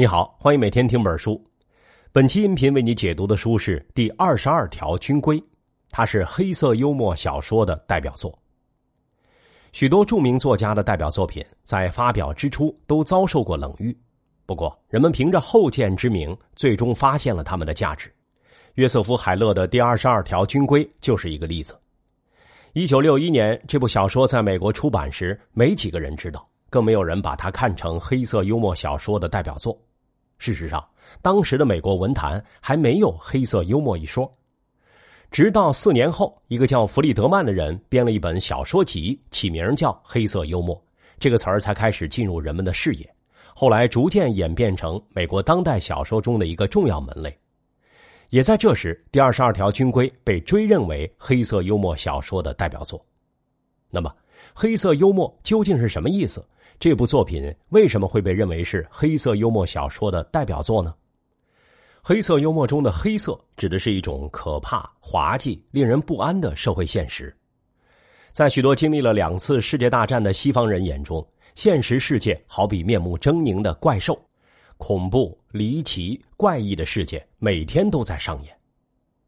你好，欢迎每天听本书。本期音频为你解读的书是《第二十二条军规》，它是黑色幽默小说的代表作。许多著名作家的代表作品在发表之初都遭受过冷遇，不过人们凭着后见之明，最终发现了他们的价值。约瑟夫·海勒的《第二十二条军规》就是一个例子。一九六一年，这部小说在美国出版时，没几个人知道，更没有人把它看成黑色幽默小说的代表作。事实上，当时的美国文坛还没有黑色幽默一说。直到四年后，一个叫弗里德曼的人编了一本小说集，起名叫《黑色幽默》，这个词儿才开始进入人们的视野。后来逐渐演变成美国当代小说中的一个重要门类。也在这时，《第二十二条军规》被追认为黑色幽默小说的代表作。那么，黑色幽默究竟是什么意思？这部作品为什么会被认为是黑色幽默小说的代表作呢？黑色幽默中的“黑色”指的是一种可怕、滑稽、令人不安的社会现实。在许多经历了两次世界大战的西方人眼中，现实世界好比面目狰狞的怪兽，恐怖、离奇、怪异的世界每天都在上演。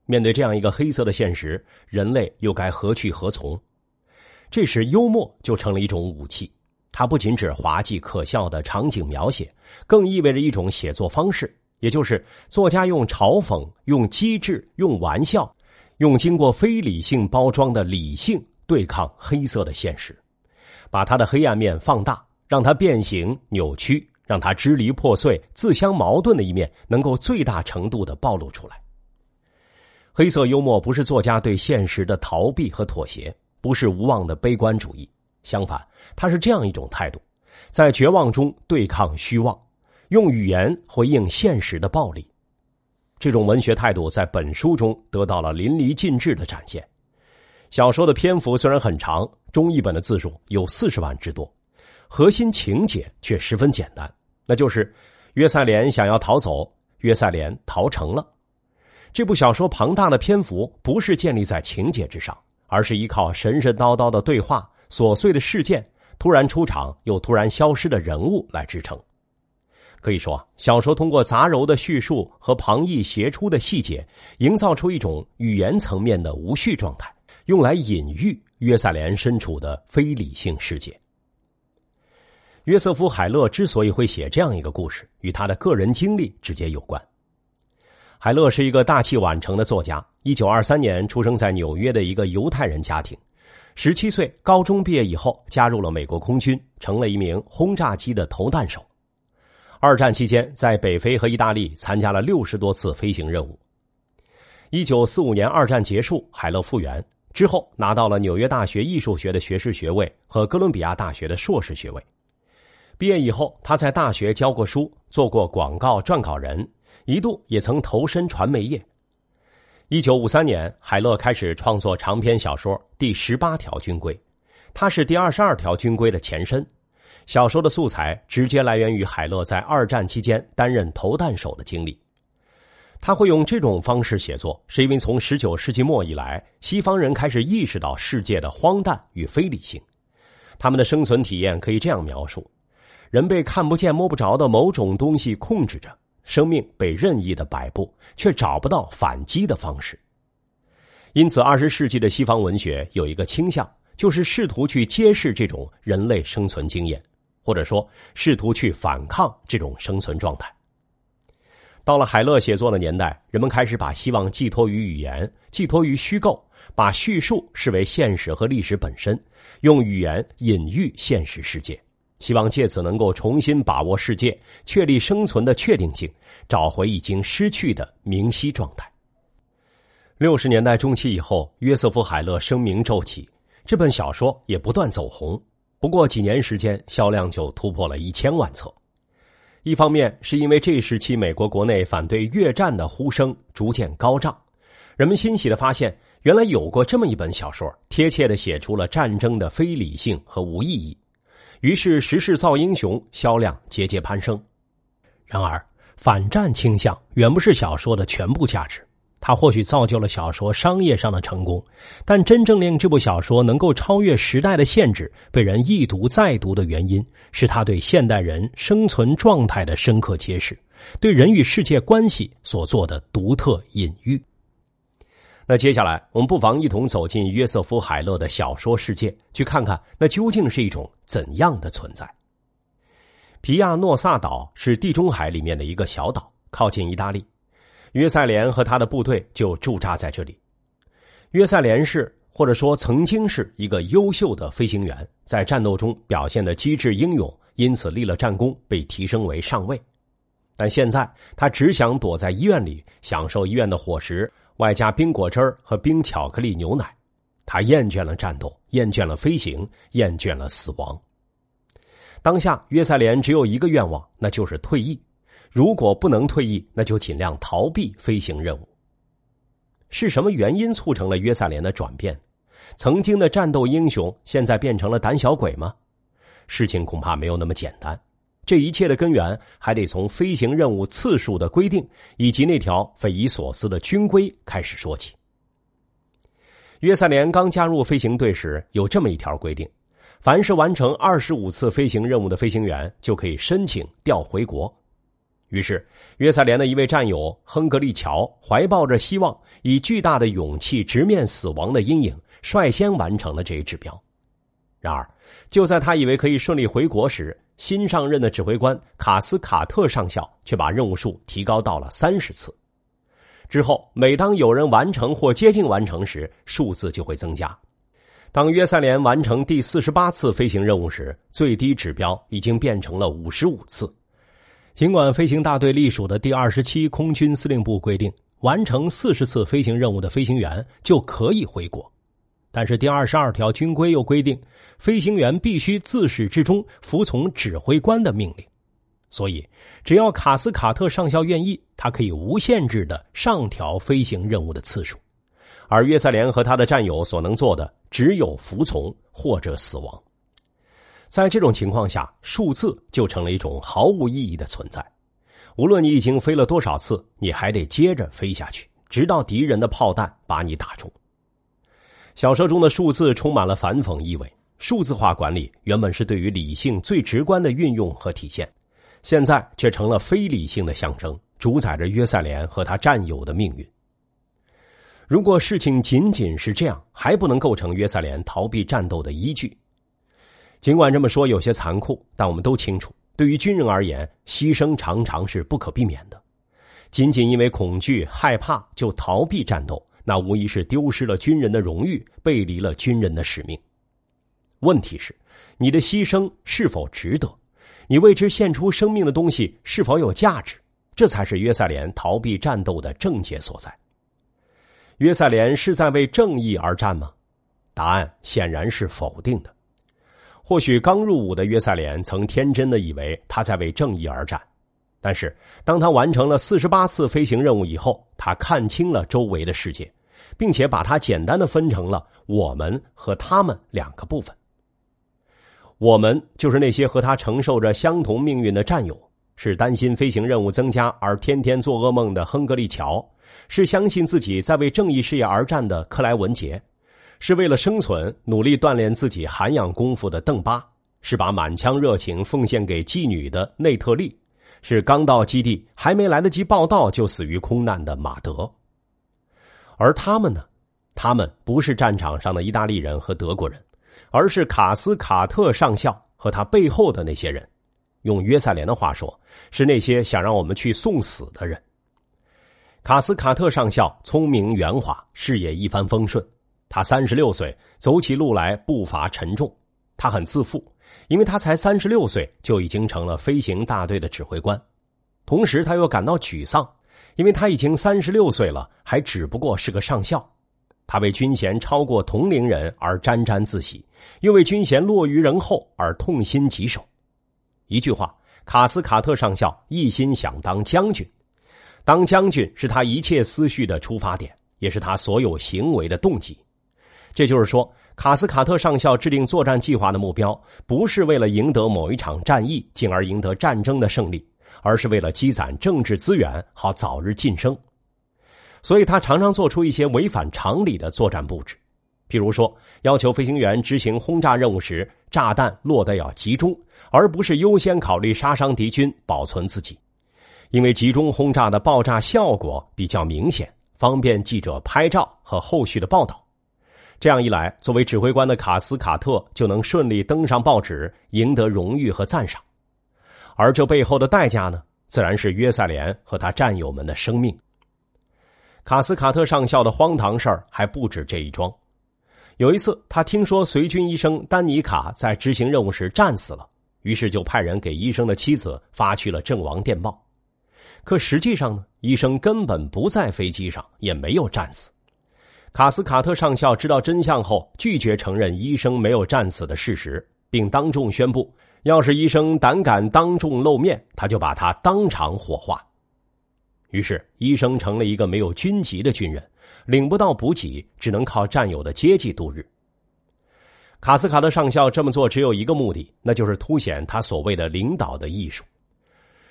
面对这样一个黑色的现实，人类又该何去何从？这时，幽默就成了一种武器。它不仅指滑稽可笑的场景描写，更意味着一种写作方式，也就是作家用嘲讽、用机智、用玩笑、用经过非理性包装的理性对抗黑色的现实，把它的黑暗面放大，让它变形、扭曲，让它支离破碎、自相矛盾的一面能够最大程度的暴露出来。黑色幽默不是作家对现实的逃避和妥协，不是无望的悲观主义。相反，他是这样一种态度，在绝望中对抗虚妄，用语言回应现实的暴力。这种文学态度在本书中得到了淋漓尽致的展现。小说的篇幅虽然很长，中译本的字数有四十万之多，核心情节却十分简单，那就是约塞莲想要逃走，约塞莲逃成了。这部小说庞大的篇幅不是建立在情节之上，而是依靠神神叨叨的对话。琐碎的事件，突然出场又突然消失的人物来支撑。可以说，小说通过杂糅的叙述和旁逸斜出的细节，营造出一种语言层面的无序状态，用来隐喻约瑟莲身处的非理性世界。约瑟夫·海勒之所以会写这样一个故事，与他的个人经历直接有关。海勒是一个大器晚成的作家，一九二三年出生在纽约的一个犹太人家庭。十七岁，高中毕业以后，加入了美国空军，成了一名轰炸机的投弹手。二战期间，在北非和意大利参加了六十多次飞行任务。一九四五年，二战结束，海勒复员之后，拿到了纽约大学艺术学的学士学位和哥伦比亚大学的硕士学位。毕业以后，他在大学教过书，做过广告撰稿人，一度也曾投身传媒业。一九五三年，海勒开始创作长篇小说《第十八条军规》，它是第二十二条军规的前身。小说的素材直接来源于海勒在二战期间担任投弹手的经历。他会用这种方式写作，是因为从十九世纪末以来，西方人开始意识到世界的荒诞与非理性。他们的生存体验可以这样描述：人被看不见、摸不着的某种东西控制着。生命被任意的摆布，却找不到反击的方式。因此，二十世纪的西方文学有一个倾向，就是试图去揭示这种人类生存经验，或者说试图去反抗这种生存状态。到了海勒写作的年代，人们开始把希望寄托于语言，寄托于虚构，把叙述视为现实和历史本身，用语言隐喻现实世界。希望借此能够重新把握世界，确立生存的确定性，找回已经失去的明晰状态。六十年代中期以后，约瑟夫·海勒声名骤起，这本小说也不断走红。不过几年时间，销量就突破了一千万册。一方面是因为这时期美国国内反对越战的呼声逐渐高涨，人们欣喜的发现，原来有过这么一本小说，贴切的写出了战争的非理性和无意义。于是，时势造英雄，销量节节攀升。然而，反战倾向远不是小说的全部价值。它或许造就了小说商业上的成功，但真正令这部小说能够超越时代的限制，被人一读再读的原因，是他对现代人生存状态的深刻揭示，对人与世界关系所做的独特隐喻。那接下来，我们不妨一同走进约瑟夫·海勒的小说世界，去看看那究竟是一种怎样的存在。皮亚诺萨岛是地中海里面的一个小岛，靠近意大利。约塞连和他的部队就驻扎在这里。约塞连是，或者说曾经是一个优秀的飞行员，在战斗中表现的机智英勇，因此立了战功，被提升为上尉。但现在他只想躲在医院里，享受医院的伙食，外加冰果汁和冰巧克力牛奶。他厌倦了战斗，厌倦了飞行，厌倦了死亡。当下，约塞连只有一个愿望，那就是退役。如果不能退役，那就尽量逃避飞行任务。是什么原因促成了约塞连的转变？曾经的战斗英雄，现在变成了胆小鬼吗？事情恐怕没有那么简单。这一切的根源，还得从飞行任务次数的规定以及那条匪夷所思的军规开始说起。约塞连刚加入飞行队时，有这么一条规定：凡是完成二十五次飞行任务的飞行员，就可以申请调回国。于是，约塞连的一位战友亨格利乔怀抱着希望，以巨大的勇气直面死亡的阴影，率先完成了这一指标。然而，就在他以为可以顺利回国时，新上任的指挥官卡斯卡特上校却把任务数提高到了三十次。之后，每当有人完成或接近完成时，数字就会增加。当约塞连完成第四十八次飞行任务时，最低指标已经变成了五十五次。尽管飞行大队隶属的第二十七空军司令部规定，完成四十次飞行任务的飞行员就可以回国，但是第二十二条军规又规定，飞行员必须自始至终服从指挥官的命令。所以，只要卡斯卡特上校愿意，他可以无限制的上调飞行任务的次数，而约塞连和他的战友所能做的只有服从或者死亡。在这种情况下，数字就成了一种毫无意义的存在。无论你已经飞了多少次，你还得接着飞下去，直到敌人的炮弹把你打中。小说中的数字充满了反讽意味。数字化管理原本是对于理性最直观的运用和体现，现在却成了非理性的象征，主宰着约塞连和他战友的命运。如果事情仅仅是这样，还不能构成约塞连逃避战斗的依据。尽管这么说有些残酷，但我们都清楚，对于军人而言，牺牲常常是不可避免的。仅仅因为恐惧、害怕就逃避战斗，那无疑是丢失了军人的荣誉，背离了军人的使命。问题是，你的牺牲是否值得？你为之献出生命的东西是否有价值？这才是约塞连逃避战斗的症结所在。约塞连是在为正义而战吗？答案显然是否定的。或许刚入伍的约塞连曾天真的以为他在为正义而战，但是当他完成了四十八次飞行任务以后，他看清了周围的世界，并且把它简单的分成了我们和他们两个部分。我们就是那些和他承受着相同命运的战友，是担心飞行任务增加而天天做噩梦的亨格利乔，是相信自己在为正义事业而战的克莱文杰。是为了生存努力锻炼自己涵养功夫的邓巴，是把满腔热情奉献给妓女的内特利，是刚到基地还没来得及报道就死于空难的马德。而他们呢？他们不是战场上的意大利人和德国人，而是卡斯卡特上校和他背后的那些人。用约塞连的话说，是那些想让我们去送死的人。卡斯卡特上校聪明圆滑，事业一帆风顺。他三十六岁，走起路来步伐沉重。他很自负，因为他才三十六岁就已经成了飞行大队的指挥官。同时，他又感到沮丧，因为他已经三十六岁了，还只不过是个上校。他为军衔超过同龄人而沾沾自喜，又为军衔落于人后而痛心疾首。一句话，卡斯卡特上校一心想当将军，当将军是他一切思绪的出发点，也是他所有行为的动机。这就是说，卡斯卡特上校制定作战计划的目标，不是为了赢得某一场战役，进而赢得战争的胜利，而是为了积攒政治资源，好早日晋升。所以他常常做出一些违反常理的作战布置，譬如说，要求飞行员执行轰炸任务时，炸弹落得要集中，而不是优先考虑杀伤敌军、保存自己，因为集中轰炸的爆炸效果比较明显，方便记者拍照和后续的报道。这样一来，作为指挥官的卡斯卡特就能顺利登上报纸，赢得荣誉和赞赏。而这背后的代价呢，自然是约塞连和他战友们的生命。卡斯卡特上校的荒唐事儿还不止这一桩。有一次，他听说随军医生丹尼卡在执行任务时战死了，于是就派人给医生的妻子发去了阵亡电报。可实际上呢，医生根本不在飞机上，也没有战死。卡斯卡特上校知道真相后，拒绝承认医生没有战死的事实，并当众宣布：要是医生胆敢当众露面，他就把他当场火化。于是，医生成了一个没有军籍的军人，领不到补给，只能靠战友的接济度日。卡斯卡特上校这么做只有一个目的，那就是凸显他所谓的领导的艺术。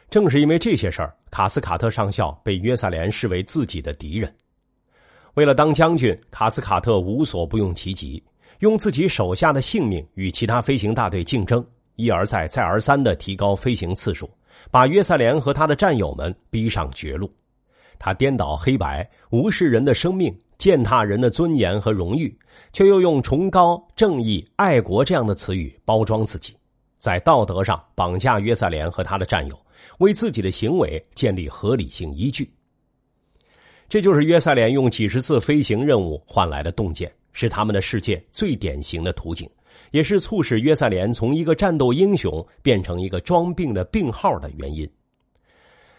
正是因为这些事儿，卡斯卡特上校被约瑟连视为自己的敌人。为了当将军，卡斯卡特无所不用其极，用自己手下的性命与其他飞行大队竞争，一而再、再而三的提高飞行次数。把约塞连和他的战友们逼上绝路，他颠倒黑白，无视人的生命，践踏人的尊严和荣誉，却又用崇高、正义、爱国这样的词语包装自己，在道德上绑架约塞连和他的战友，为自己的行为建立合理性依据。这就是约塞连用几十次飞行任务换来的洞见，是他们的世界最典型的图景。也是促使约塞连从一个战斗英雄变成一个装病的病号的原因。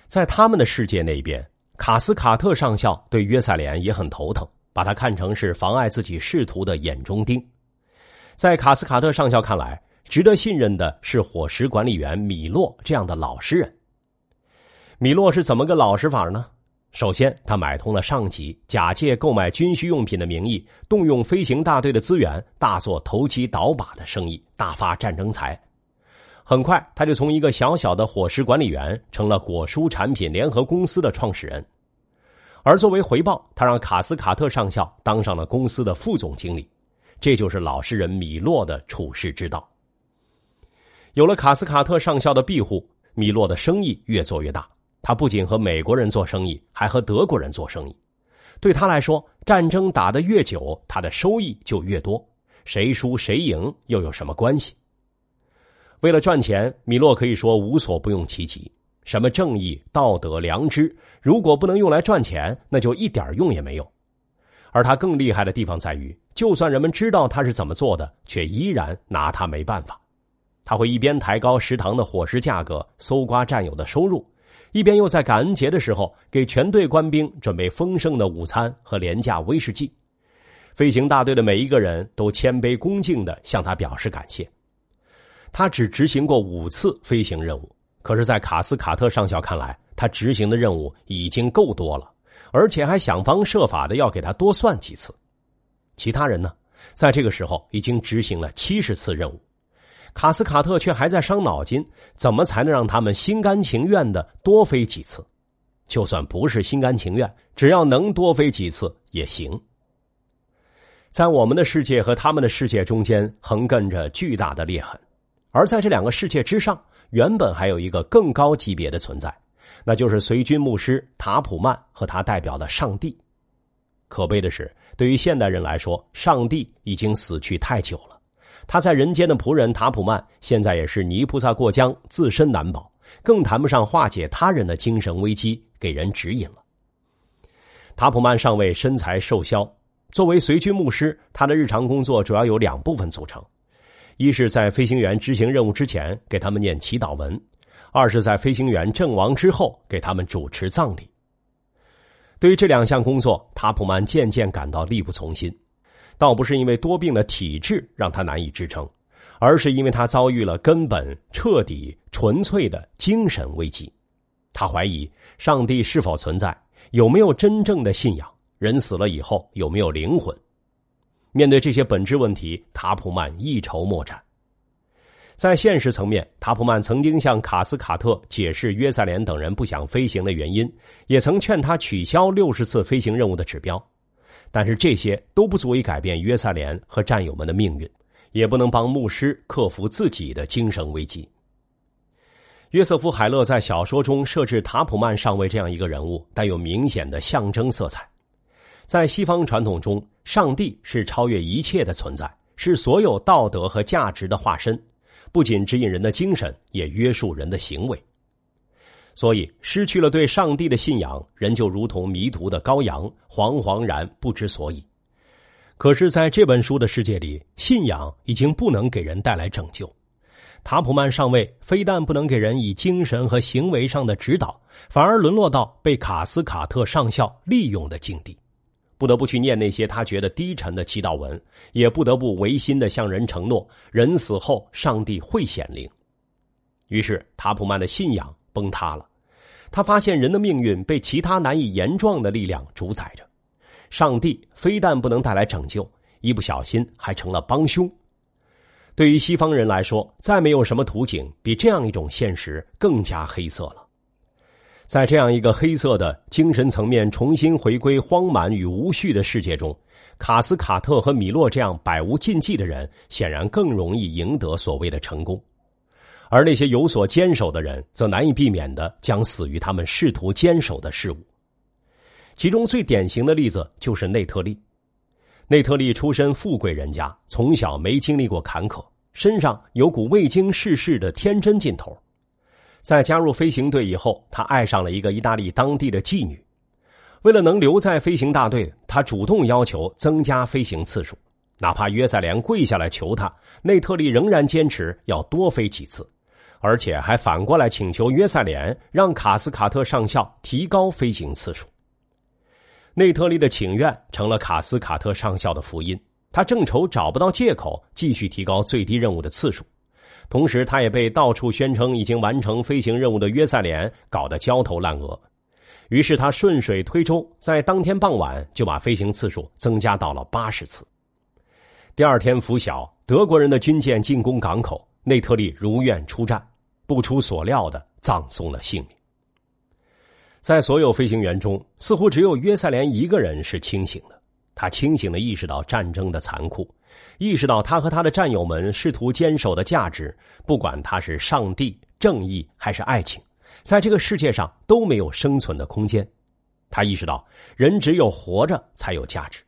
在他们的世界那边，卡斯卡特上校对约塞连也很头疼，把他看成是妨碍自己仕途的眼中钉。在卡斯卡特上校看来，值得信任的是伙食管理员米洛这样的老实人。米洛是怎么个老实法呢？首先，他买通了上级，假借购买军需用品的名义，动用飞行大队的资源，大做投机倒把的生意，大发战争财。很快，他就从一个小小的伙食管理员，成了果蔬产品联合公司的创始人。而作为回报，他让卡斯卡特上校当上了公司的副总经理。这就是老实人米洛的处事之道。有了卡斯卡特上校的庇护，米洛的生意越做越大。他不仅和美国人做生意，还和德国人做生意。对他来说，战争打得越久，他的收益就越多。谁输谁赢又有什么关系？为了赚钱，米洛可以说无所不用其极。什么正义、道德、良知，如果不能用来赚钱，那就一点用也没有。而他更厉害的地方在于，就算人们知道他是怎么做的，却依然拿他没办法。他会一边抬高食堂的伙食价格，搜刮战友的收入。一边又在感恩节的时候给全队官兵准备丰盛的午餐和廉价威士忌，飞行大队的每一个人都谦卑恭敬的向他表示感谢。他只执行过五次飞行任务，可是，在卡斯卡特上校看来，他执行的任务已经够多了，而且还想方设法的要给他多算几次。其他人呢，在这个时候已经执行了七十次任务。卡斯卡特却还在伤脑筋，怎么才能让他们心甘情愿的多飞几次？就算不是心甘情愿，只要能多飞几次也行。在我们的世界和他们的世界中间横亘着巨大的裂痕，而在这两个世界之上，原本还有一个更高级别的存在，那就是随军牧师塔普曼和他代表的上帝。可悲的是，对于现代人来说，上帝已经死去太久了。他在人间的仆人塔普曼，现在也是泥菩萨过江，自身难保，更谈不上化解他人的精神危机，给人指引了。塔普曼上尉身材瘦削，作为随军牧师，他的日常工作主要有两部分组成：一是在飞行员执行任务之前给他们念祈祷文；二是在飞行员阵亡之后给他们主持葬礼。对于这两项工作，塔普曼渐渐感到力不从心。倒不是因为多病的体质让他难以支撑，而是因为他遭遇了根本、彻底、纯粹的精神危机。他怀疑上帝是否存在，有没有真正的信仰，人死了以后有没有灵魂。面对这些本质问题，塔普曼一筹莫展。在现实层面，塔普曼曾经向卡斯卡特解释约塞连等人不想飞行的原因，也曾劝他取消六十次飞行任务的指标。但是这些都不足以改变约塞连和战友们的命运，也不能帮牧师克服自己的精神危机。约瑟夫·海勒在小说中设置塔普曼上尉这样一个人物，带有明显的象征色彩。在西方传统中，上帝是超越一切的存在，是所有道德和价值的化身，不仅指引人的精神，也约束人的行为。所以，失去了对上帝的信仰，人就如同迷途的羔羊，惶惶然不知所以。可是，在这本书的世界里，信仰已经不能给人带来拯救。塔普曼上尉非但不能给人以精神和行为上的指导，反而沦落到被卡斯卡特上校利用的境地，不得不去念那些他觉得低沉的祈祷文，也不得不违心的向人承诺，人死后上帝会显灵。于是，塔普曼的信仰。崩塌了，他发现人的命运被其他难以言状的力量主宰着，上帝非但不能带来拯救，一不小心还成了帮凶。对于西方人来说，再没有什么图景比这样一种现实更加黑色了。在这样一个黑色的精神层面重新回归荒蛮与无序的世界中，卡斯卡特和米洛这样百无禁忌的人，显然更容易赢得所谓的成功。而那些有所坚守的人，则难以避免的将死于他们试图坚守的事物。其中最典型的例子就是内特利。内特利出身富贵人家，从小没经历过坎坷，身上有股未经世事的天真劲头。在加入飞行队以后，他爱上了一个意大利当地的妓女。为了能留在飞行大队，他主动要求增加飞行次数，哪怕约塞连跪下来求他，内特利仍然坚持要多飞几次。而且还反过来请求约塞连让卡斯卡特上校提高飞行次数。内特利的请愿成了卡斯卡特上校的福音，他正愁找不到借口继续提高最低任务的次数，同时他也被到处宣称已经完成飞行任务的约塞连搞得焦头烂额。于是他顺水推舟，在当天傍晚就把飞行次数增加到了八十次。第二天拂晓，德国人的军舰进攻港口，内特利如愿出战。不出所料的葬送了性命。在所有飞行员中，似乎只有约瑟连一个人是清醒的。他清醒的意识到战争的残酷，意识到他和他的战友们试图坚守的价值，不管他是上帝、正义还是爱情，在这个世界上都没有生存的空间。他意识到，人只有活着才有价值。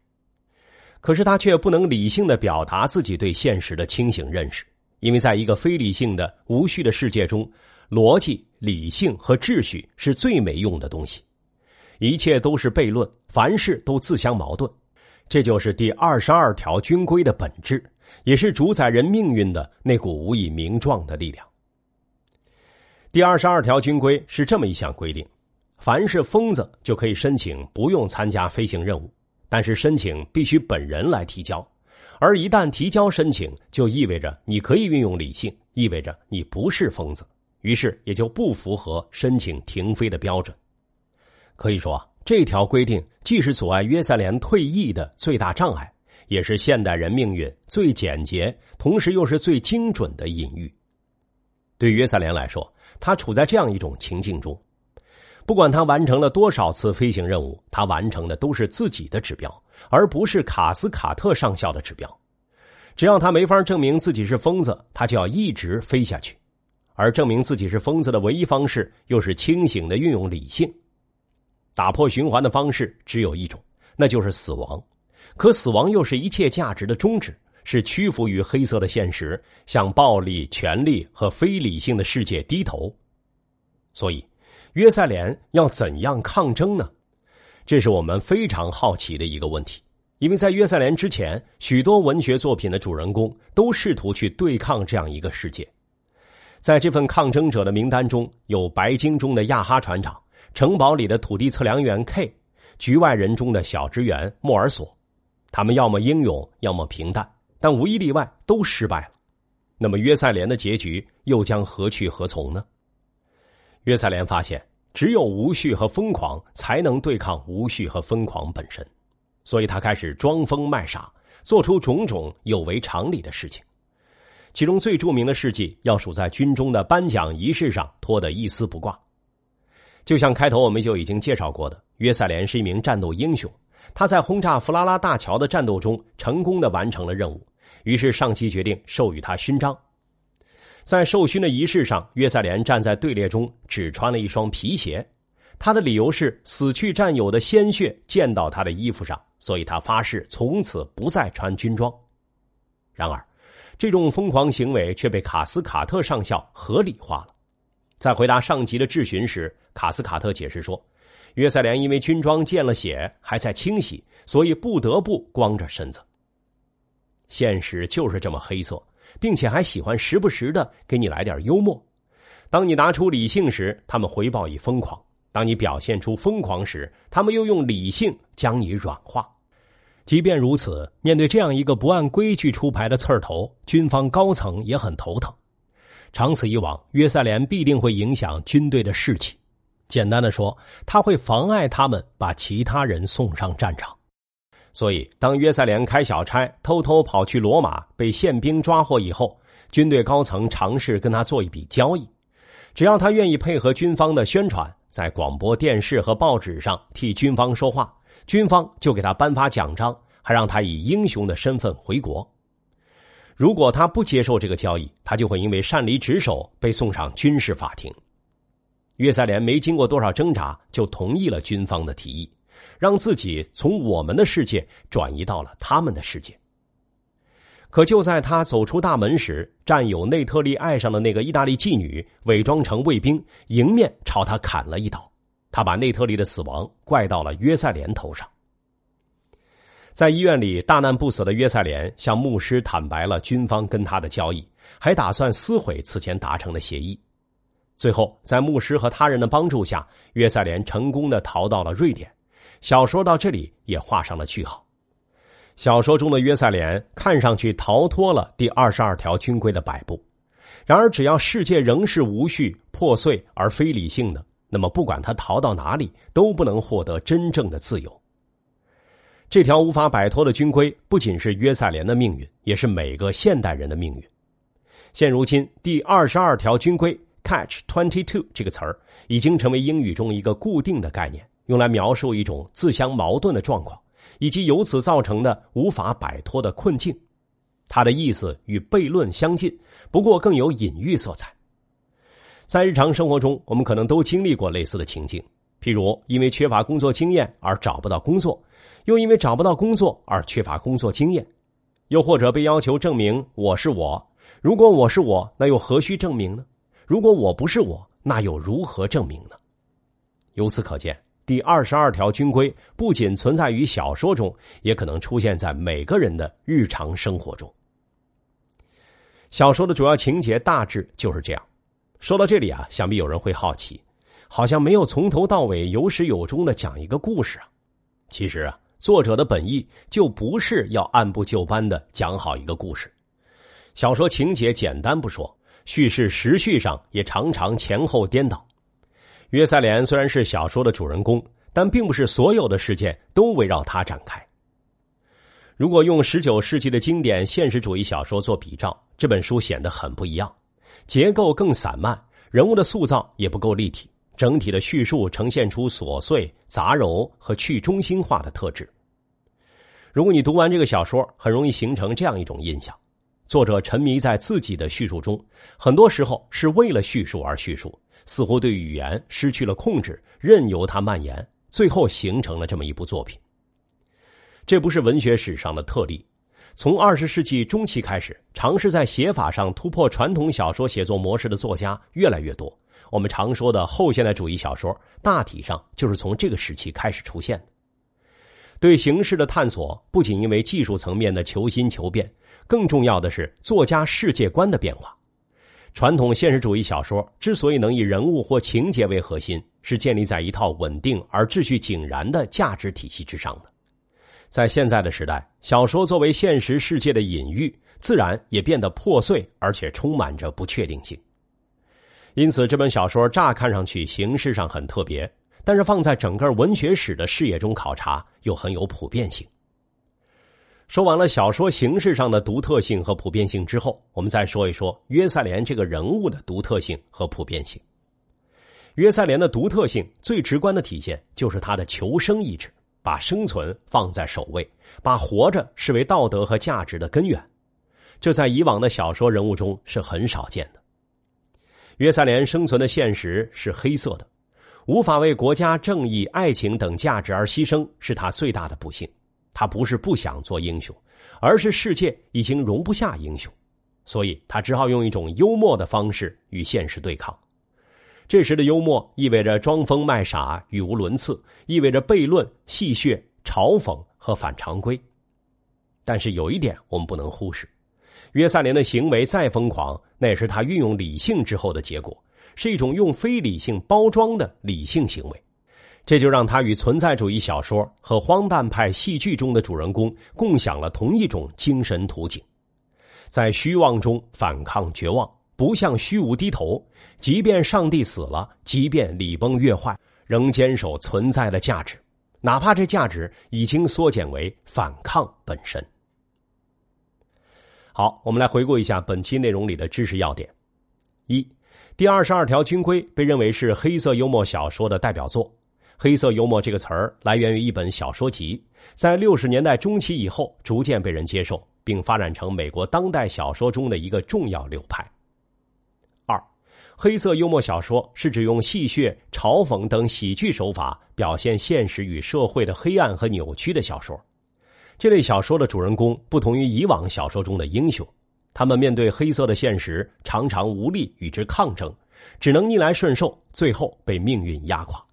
可是他却不能理性的表达自己对现实的清醒认识。因为在一个非理性的、无序的世界中，逻辑、理性和秩序是最没用的东西，一切都是悖论，凡事都自相矛盾。这就是第二十二条军规的本质，也是主宰人命运的那股无以名状的力量。第二十二条军规是这么一项规定：凡是疯子就可以申请不用参加飞行任务，但是申请必须本人来提交。而一旦提交申请，就意味着你可以运用理性，意味着你不是疯子，于是也就不符合申请停飞的标准。可以说，这条规定既是阻碍约塞连退役的最大障碍，也是现代人命运最简洁，同时又是最精准的隐喻。对约塞连来说，他处在这样一种情境中：不管他完成了多少次飞行任务，他完成的都是自己的指标。而不是卡斯卡特上校的指标，只要他没法证明自己是疯子，他就要一直飞下去。而证明自己是疯子的唯一方式，又是清醒的运用理性。打破循环的方式只有一种，那就是死亡。可死亡又是一切价值的终止，是屈服于黑色的现实，向暴力、权力和非理性的世界低头。所以，约塞连要怎样抗争呢？这是我们非常好奇的一个问题，因为在约塞连之前，许多文学作品的主人公都试图去对抗这样一个世界。在这份抗争者的名单中，有白鲸中的亚哈船长，城堡里的土地测量员 K，局外人中的小职员莫尔索。他们要么英勇，要么平淡，但无一例外都失败了。那么约塞连的结局又将何去何从呢？约塞连发现。只有无序和疯狂才能对抗无序和疯狂本身，所以他开始装疯卖傻，做出种种有违常理的事情。其中最著名的事迹要数在军中的颁奖仪式上脱得一丝不挂。就像开头我们就已经介绍过的，约塞连是一名战斗英雄，他在轰炸弗拉拉大桥的战斗中成功的完成了任务，于是上级决定授予他勋章。在授勋的仪式上，约塞连站在队列中，只穿了一双皮鞋。他的理由是死去战友的鲜血溅到他的衣服上，所以他发誓从此不再穿军装。然而，这种疯狂行为却被卡斯卡特上校合理化了。在回答上级的质询时，卡斯卡特解释说：“约塞连因为军装溅了血，还在清洗，所以不得不光着身子。”现实就是这么黑色，并且还喜欢时不时的给你来点幽默。当你拿出理性时，他们回报以疯狂。当你表现出疯狂时，他们又用理性将你软化。即便如此，面对这样一个不按规矩出牌的刺儿头，军方高层也很头疼。长此以往，约塞连必定会影响军队的士气。简单的说，他会妨碍他们把其他人送上战场。所以，当约塞连开小差，偷偷跑去罗马，被宪兵抓获以后，军队高层尝试跟他做一笔交易：只要他愿意配合军方的宣传。在广播电视和报纸上替军方说话，军方就给他颁发奖章，还让他以英雄的身份回国。如果他不接受这个交易，他就会因为擅离职守被送上军事法庭。约塞连没经过多少挣扎，就同意了军方的提议，让自己从我们的世界转移到了他们的世界。可就在他走出大门时，战友内特利爱上的那个意大利妓女伪装成卫兵，迎面朝他砍了一刀。他把内特利的死亡怪到了约塞连头上。在医院里大难不死的约塞连向牧师坦白了军方跟他的交易，还打算撕毁此前达成的协议。最后，在牧师和他人的帮助下，约塞连成功的逃到了瑞典。小说到这里也画上了句号。小说中的约塞连看上去逃脱了第二十二条军规的摆布，然而只要世界仍是无序、破碎而非理性的，那么不管他逃到哪里，都不能获得真正的自由。这条无法摆脱的军规，不仅是约塞连的命运，也是每个现代人的命运。现如今，第二十二条军规 “catch twenty two” 这个词儿已经成为英语中一个固定的概念，用来描述一种自相矛盾的状况。以及由此造成的无法摆脱的困境，它的意思与悖论相近，不过更有隐喻色彩。在日常生活中，我们可能都经历过类似的情境，譬如因为缺乏工作经验而找不到工作，又因为找不到工作而缺乏工作经验，又或者被要求证明我是我。如果我是我，那又何须证明呢？如果我不是我，那又如何证明呢？由此可见。第二十二条军规不仅存在于小说中，也可能出现在每个人的日常生活中。小说的主要情节大致就是这样。说到这里啊，想必有人会好奇，好像没有从头到尾有始有终的讲一个故事啊。其实啊，作者的本意就不是要按部就班的讲好一个故事。小说情节简单不说，叙事时序上也常常前后颠倒。约塞连虽然是小说的主人公，但并不是所有的事件都围绕他展开。如果用十九世纪的经典现实主义小说做比照，这本书显得很不一样，结构更散漫，人物的塑造也不够立体，整体的叙述呈现出琐碎、杂糅和去中心化的特质。如果你读完这个小说，很容易形成这样一种印象：作者沉迷在自己的叙述中，很多时候是为了叙述而叙述。似乎对语言失去了控制，任由它蔓延，最后形成了这么一部作品。这不是文学史上的特例，从二十世纪中期开始，尝试在写法上突破传统小说写作模式的作家越来越多。我们常说的后现代主义小说，大体上就是从这个时期开始出现的。对形式的探索，不仅因为技术层面的求新求变，更重要的是作家世界观的变化。传统现实主义小说之所以能以人物或情节为核心，是建立在一套稳定而秩序井然的价值体系之上的。在现在的时代，小说作为现实世界的隐喻，自然也变得破碎，而且充满着不确定性。因此，这本小说乍看上去形式上很特别，但是放在整个文学史的视野中考察，又很有普遍性。说完了小说形式上的独特性和普遍性之后，我们再说一说约塞连这个人物的独特性和普遍性。约塞连的独特性最直观的体现就是他的求生意志，把生存放在首位，把活着视为道德和价值的根源。这在以往的小说人物中是很少见的。约塞连生存的现实是黑色的，无法为国家正义、爱情等价值而牺牲，是他最大的不幸。他不是不想做英雄，而是世界已经容不下英雄，所以他只好用一种幽默的方式与现实对抗。这时的幽默意味着装疯卖傻、语无伦次，意味着悖论、戏谑、嘲讽和反常规。但是有一点我们不能忽视：约瑟林的行为再疯狂，那也是他运用理性之后的结果，是一种用非理性包装的理性行为。这就让他与存在主义小说和荒诞派戏剧中的主人公共享了同一种精神图景，在虚妄中反抗绝望，不向虚无低头。即便上帝死了，即便礼崩乐坏，仍坚守存在的价值，哪怕这价值已经缩减为反抗本身。好，我们来回顾一下本期内容里的知识要点：一，第二十二条军规被认为是黑色幽默小说的代表作。黑色幽默这个词儿来源于一本小说集，在六十年代中期以后逐渐被人接受，并发展成美国当代小说中的一个重要流派。二，黑色幽默小说是指用戏谑、嘲讽等喜剧手法表现现实与社会的黑暗和扭曲的小说。这类小说的主人公不同于以往小说中的英雄，他们面对黑色的现实常常无力与之抗争，只能逆来顺受，最后被命运压垮。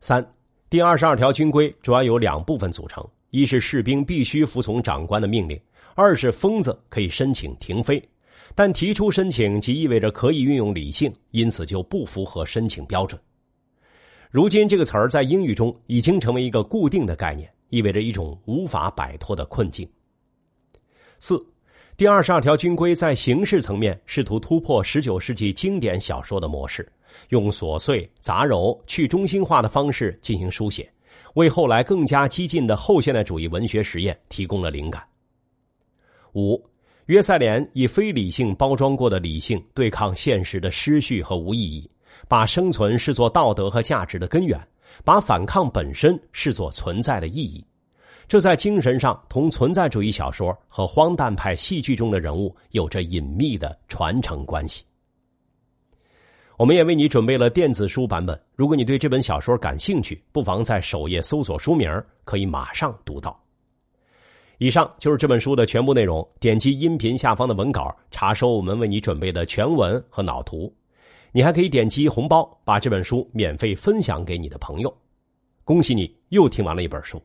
三，第二十二条军规主要由两部分组成：一是士兵必须服从长官的命令；二是疯子可以申请停飞，但提出申请即意味着可以运用理性，因此就不符合申请标准。如今这个词儿在英语中已经成为一个固定的概念，意味着一种无法摆脱的困境。四，第二十二条军规在形式层面试图突破十九世纪经典小说的模式。用琐碎、杂糅、去中心化的方式进行书写，为后来更加激进的后现代主义文学实验提供了灵感。五，约塞连以非理性包装过的理性对抗现实的失序和无意义，把生存视作道德和价值的根源，把反抗本身视作存在的意义。这在精神上同存在主义小说和荒诞派戏剧中的人物有着隐秘的传承关系。我们也为你准备了电子书版本。如果你对这本小说感兴趣，不妨在首页搜索书名，可以马上读到。以上就是这本书的全部内容。点击音频下方的文稿，查收我们为你准备的全文和脑图。你还可以点击红包，把这本书免费分享给你的朋友。恭喜你又听完了一本书。